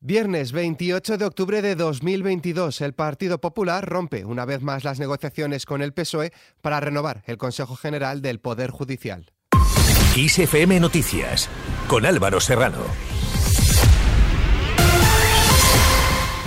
Viernes 28 de octubre de 2022, el Partido Popular rompe una vez más las negociaciones con el PSOE para renovar el Consejo General del Poder Judicial. ISFM Noticias, con Álvaro Serrano.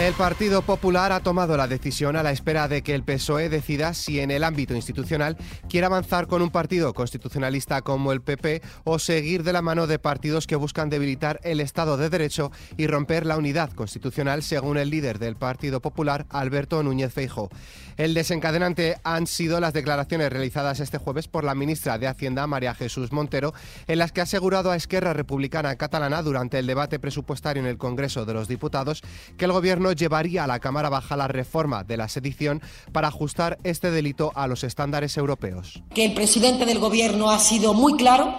El Partido Popular ha tomado la decisión a la espera de que el PSOE decida si en el ámbito institucional quiere avanzar con un partido constitucionalista como el PP o seguir de la mano de partidos que buscan debilitar el Estado de Derecho y romper la unidad constitucional, según el líder del Partido Popular, Alberto Núñez Feijo. El desencadenante han sido las declaraciones realizadas este jueves por la ministra de Hacienda, María Jesús Montero, en las que ha asegurado a Esquerra Republicana Catalana durante el debate presupuestario en el Congreso de los Diputados que el gobierno llevaría a la Cámara Baja la reforma de la sedición para ajustar este delito a los estándares europeos. Que el presidente del Gobierno ha sido muy claro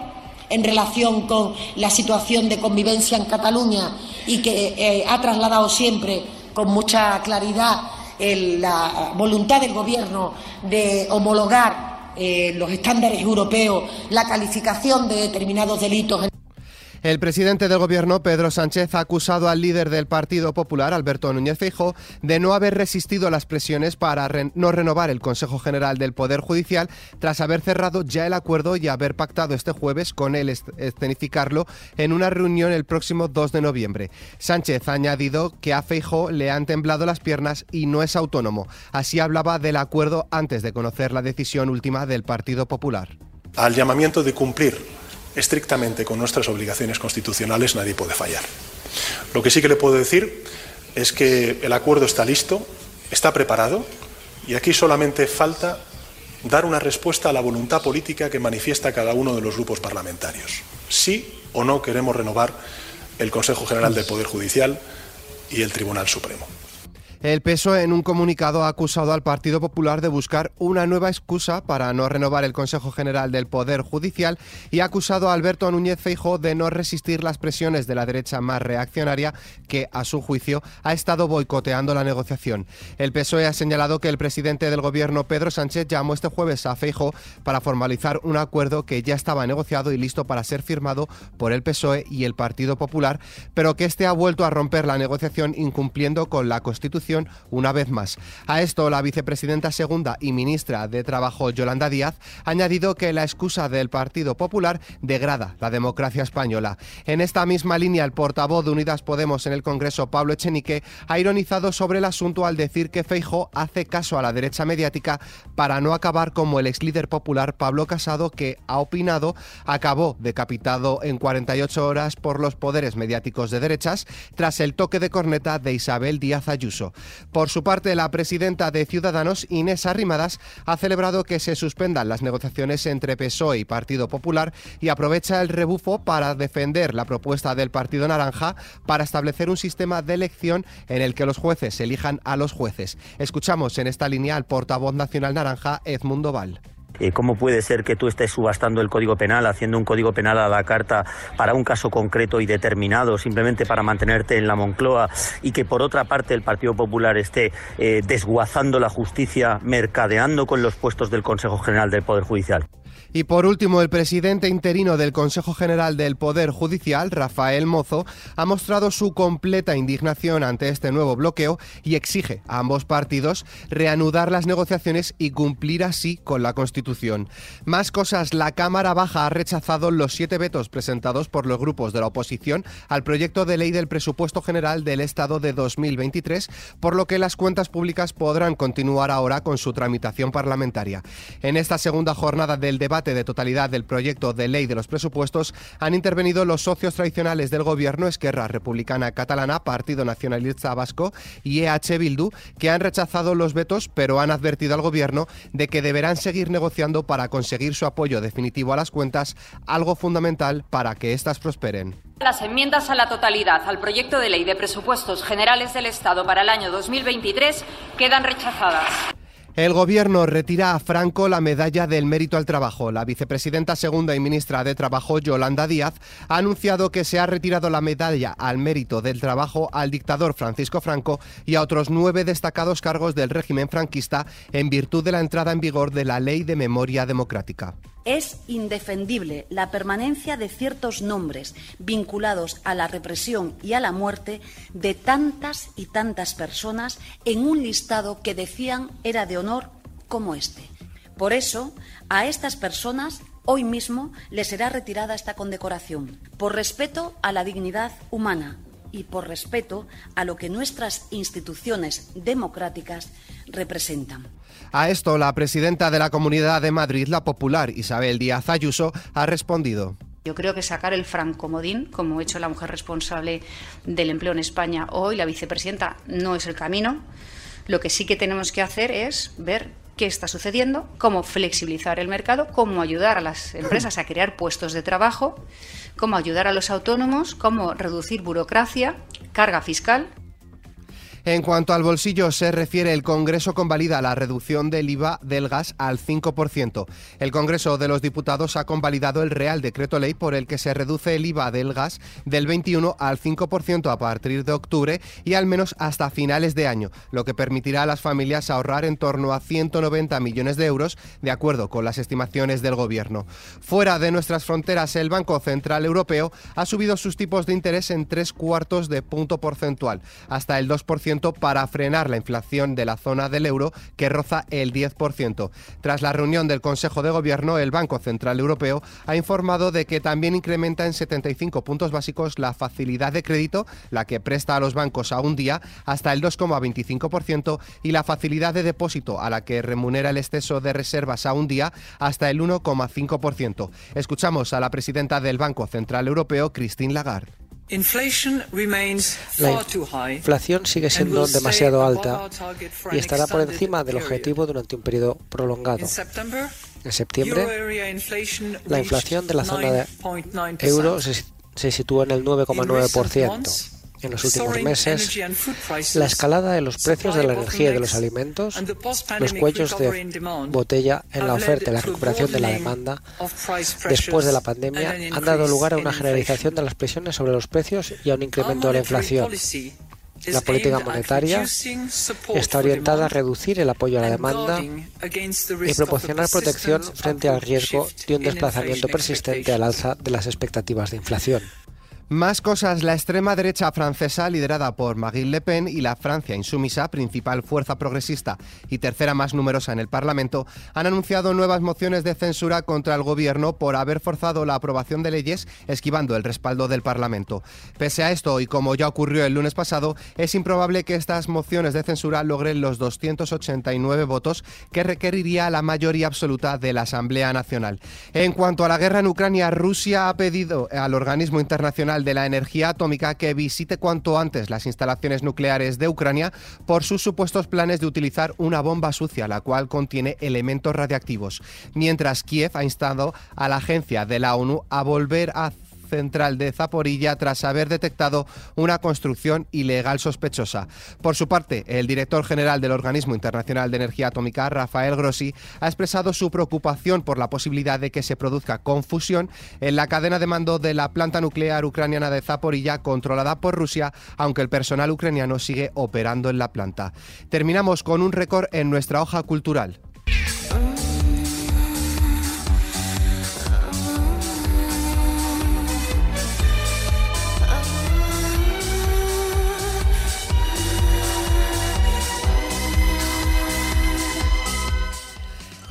en relación con la situación de convivencia en Cataluña y que eh, ha trasladado siempre con mucha claridad la voluntad del Gobierno de homologar eh, los estándares europeos, la calificación de determinados delitos. El presidente del gobierno, Pedro Sánchez, ha acusado al líder del Partido Popular, Alberto Núñez Feijóo, de no haber resistido las presiones para no renovar el Consejo General del Poder Judicial tras haber cerrado ya el acuerdo y haber pactado este jueves con él escenificarlo en una reunión el próximo 2 de noviembre. Sánchez ha añadido que a Feijóo le han temblado las piernas y no es autónomo. Así hablaba del acuerdo antes de conocer la decisión última del Partido Popular. Al llamamiento de cumplir estrictamente con nuestras obligaciones constitucionales, nadie puede fallar. Lo que sí que le puedo decir es que el acuerdo está listo, está preparado y aquí solamente falta dar una respuesta a la voluntad política que manifiesta cada uno de los grupos parlamentarios. Sí o no queremos renovar el Consejo General del Poder Judicial y el Tribunal Supremo. El PSOE en un comunicado ha acusado al Partido Popular de buscar una nueva excusa para no renovar el Consejo General del Poder Judicial y ha acusado a Alberto Núñez Feijóo de no resistir las presiones de la derecha más reaccionaria que, a su juicio, ha estado boicoteando la negociación. El PSOE ha señalado que el presidente del Gobierno, Pedro Sánchez, llamó este jueves a Feijóo para formalizar un acuerdo que ya estaba negociado y listo para ser firmado por el PSOE y el Partido Popular, pero que este ha vuelto a romper la negociación incumpliendo con la Constitución una vez más. A esto, la vicepresidenta segunda y ministra de Trabajo, Yolanda Díaz, ha añadido que la excusa del Partido Popular degrada la democracia española. En esta misma línea, el portavoz de Unidas Podemos en el Congreso, Pablo Echenique, ha ironizado sobre el asunto al decir que Feijo hace caso a la derecha mediática para no acabar como el ex líder popular Pablo Casado, que ha opinado acabó decapitado en 48 horas por los poderes mediáticos de derechas tras el toque de corneta de Isabel Díaz Ayuso. Por su parte, la presidenta de Ciudadanos, Inés Arrimadas, ha celebrado que se suspendan las negociaciones entre PSOE y Partido Popular y aprovecha el rebufo para defender la propuesta del Partido Naranja para establecer un sistema de elección en el que los jueces elijan a los jueces. Escuchamos en esta línea al portavoz nacional naranja, Edmundo Val. Eh, ¿Cómo puede ser que tú estés subastando el Código Penal, haciendo un Código Penal a la carta para un caso concreto y determinado, simplemente para mantenerte en la Moncloa, y que por otra parte el Partido Popular esté eh, desguazando la justicia, mercadeando con los puestos del Consejo General del Poder Judicial? Y por último, el presidente interino del Consejo General del Poder Judicial, Rafael Mozo, ha mostrado su completa indignación ante este nuevo bloqueo y exige a ambos partidos reanudar las negociaciones y cumplir así con la Constitución. Más cosas, la Cámara Baja ha rechazado los siete vetos presentados por los grupos de la oposición al proyecto de ley del presupuesto general del Estado de 2023, por lo que las cuentas públicas podrán continuar ahora con su tramitación parlamentaria. En esta segunda jornada del debate, de totalidad del proyecto de ley de los presupuestos han intervenido los socios tradicionales del gobierno Esquerra Republicana Catalana, Partido Nacionalista Vasco y EH Bildu, que han rechazado los vetos pero han advertido al gobierno de que deberán seguir negociando para conseguir su apoyo definitivo a las cuentas, algo fundamental para que éstas prosperen. Las enmiendas a la totalidad al proyecto de ley de presupuestos generales del Estado para el año 2023 quedan rechazadas. El gobierno retira a Franco la medalla del mérito al trabajo. La vicepresidenta segunda y ministra de Trabajo, Yolanda Díaz, ha anunciado que se ha retirado la medalla al mérito del trabajo al dictador Francisco Franco y a otros nueve destacados cargos del régimen franquista en virtud de la entrada en vigor de la Ley de Memoria Democrática. Es indefendible la permanencia de ciertos nombres vinculados a la represión y a la muerte de tantas y tantas personas en un listado que decían era de honor como este. Por eso, a estas personas hoy mismo les será retirada esta condecoración, por respeto a la dignidad humana y por respeto a lo que nuestras instituciones democráticas representan. A esto, la presidenta de la Comunidad de Madrid, la Popular, Isabel Díaz Ayuso, ha respondido. Yo creo que sacar el francomodín, como ha hecho la mujer responsable del empleo en España hoy, la vicepresidenta, no es el camino. Lo que sí que tenemos que hacer es ver qué está sucediendo, cómo flexibilizar el mercado, cómo ayudar a las empresas a crear puestos de trabajo, cómo ayudar a los autónomos, cómo reducir burocracia, carga fiscal en cuanto al bolsillo se refiere, el Congreso convalida la reducción del IVA del gas al 5%. El Congreso de los Diputados ha convalidado el Real Decreto Ley por el que se reduce el IVA del gas del 21 al 5% a partir de octubre y al menos hasta finales de año, lo que permitirá a las familias ahorrar en torno a 190 millones de euros, de acuerdo con las estimaciones del Gobierno. Fuera de nuestras fronteras, el Banco Central Europeo ha subido sus tipos de interés en tres cuartos de punto porcentual, hasta el 2% para frenar la inflación de la zona del euro que roza el 10%. Tras la reunión del Consejo de Gobierno, el Banco Central Europeo ha informado de que también incrementa en 75 puntos básicos la facilidad de crédito, la que presta a los bancos a un día, hasta el 2,25% y la facilidad de depósito, a la que remunera el exceso de reservas a un día, hasta el 1,5%. Escuchamos a la presidenta del Banco Central Europeo, Christine Lagarde. La inflación sigue siendo demasiado alta y estará por encima del objetivo durante un periodo prolongado. En septiembre, la inflación de la zona de euro se, se sitúa en el 9,9% en los últimos meses, la escalada de los precios de la energía y de los alimentos, los cuellos de botella en la oferta y la recuperación de la demanda después de la pandemia han dado lugar a una generalización de las presiones sobre los precios y a un incremento de la inflación. La política monetaria está orientada a reducir el apoyo a la demanda y proporcionar protección frente al riesgo de un desplazamiento persistente al alza de las expectativas de inflación. Más cosas, la extrema derecha francesa, liderada por Marine Le Pen, y la Francia insumisa, principal fuerza progresista y tercera más numerosa en el Parlamento, han anunciado nuevas mociones de censura contra el gobierno por haber forzado la aprobación de leyes esquivando el respaldo del Parlamento. Pese a esto, y como ya ocurrió el lunes pasado, es improbable que estas mociones de censura logren los 289 votos que requeriría la mayoría absoluta de la Asamblea Nacional. En cuanto a la guerra en Ucrania, Rusia ha pedido al organismo internacional de la Energía Atómica que visite cuanto antes las instalaciones nucleares de Ucrania por sus supuestos planes de utilizar una bomba sucia, la cual contiene elementos radiactivos. Mientras Kiev ha instado a la agencia de la ONU a volver a central de Zaporilla tras haber detectado una construcción ilegal sospechosa. Por su parte, el director general del Organismo Internacional de Energía Atómica, Rafael Grossi, ha expresado su preocupación por la posibilidad de que se produzca confusión en la cadena de mando de la planta nuclear ucraniana de Zaporilla controlada por Rusia, aunque el personal ucraniano sigue operando en la planta. Terminamos con un récord en nuestra hoja cultural.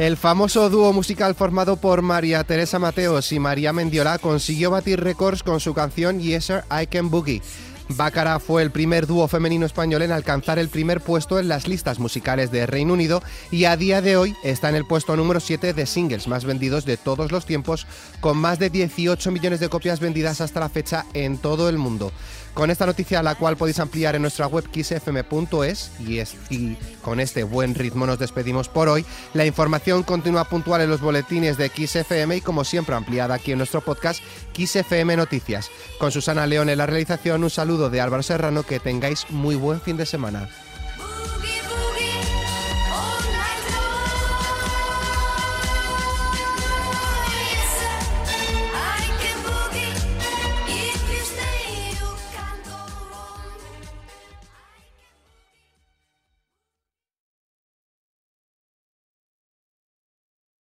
El famoso dúo musical formado por María Teresa Mateos y María Mendiola consiguió batir récords con su canción Yes I Can Boogie. Bácara fue el primer dúo femenino español en alcanzar el primer puesto en las listas musicales de Reino Unido y a día de hoy está en el puesto número 7 de singles más vendidos de todos los tiempos, con más de 18 millones de copias vendidas hasta la fecha en todo el mundo. Con esta noticia, la cual podéis ampliar en nuestra web kissfm.es, y, y con este buen ritmo nos despedimos por hoy. La información continúa puntual en los boletines de XFM y, como siempre, ampliada aquí en nuestro podcast XFM Noticias. Con Susana León en la realización, un saludo de Álvaro Serrano, que tengáis muy buen fin de semana.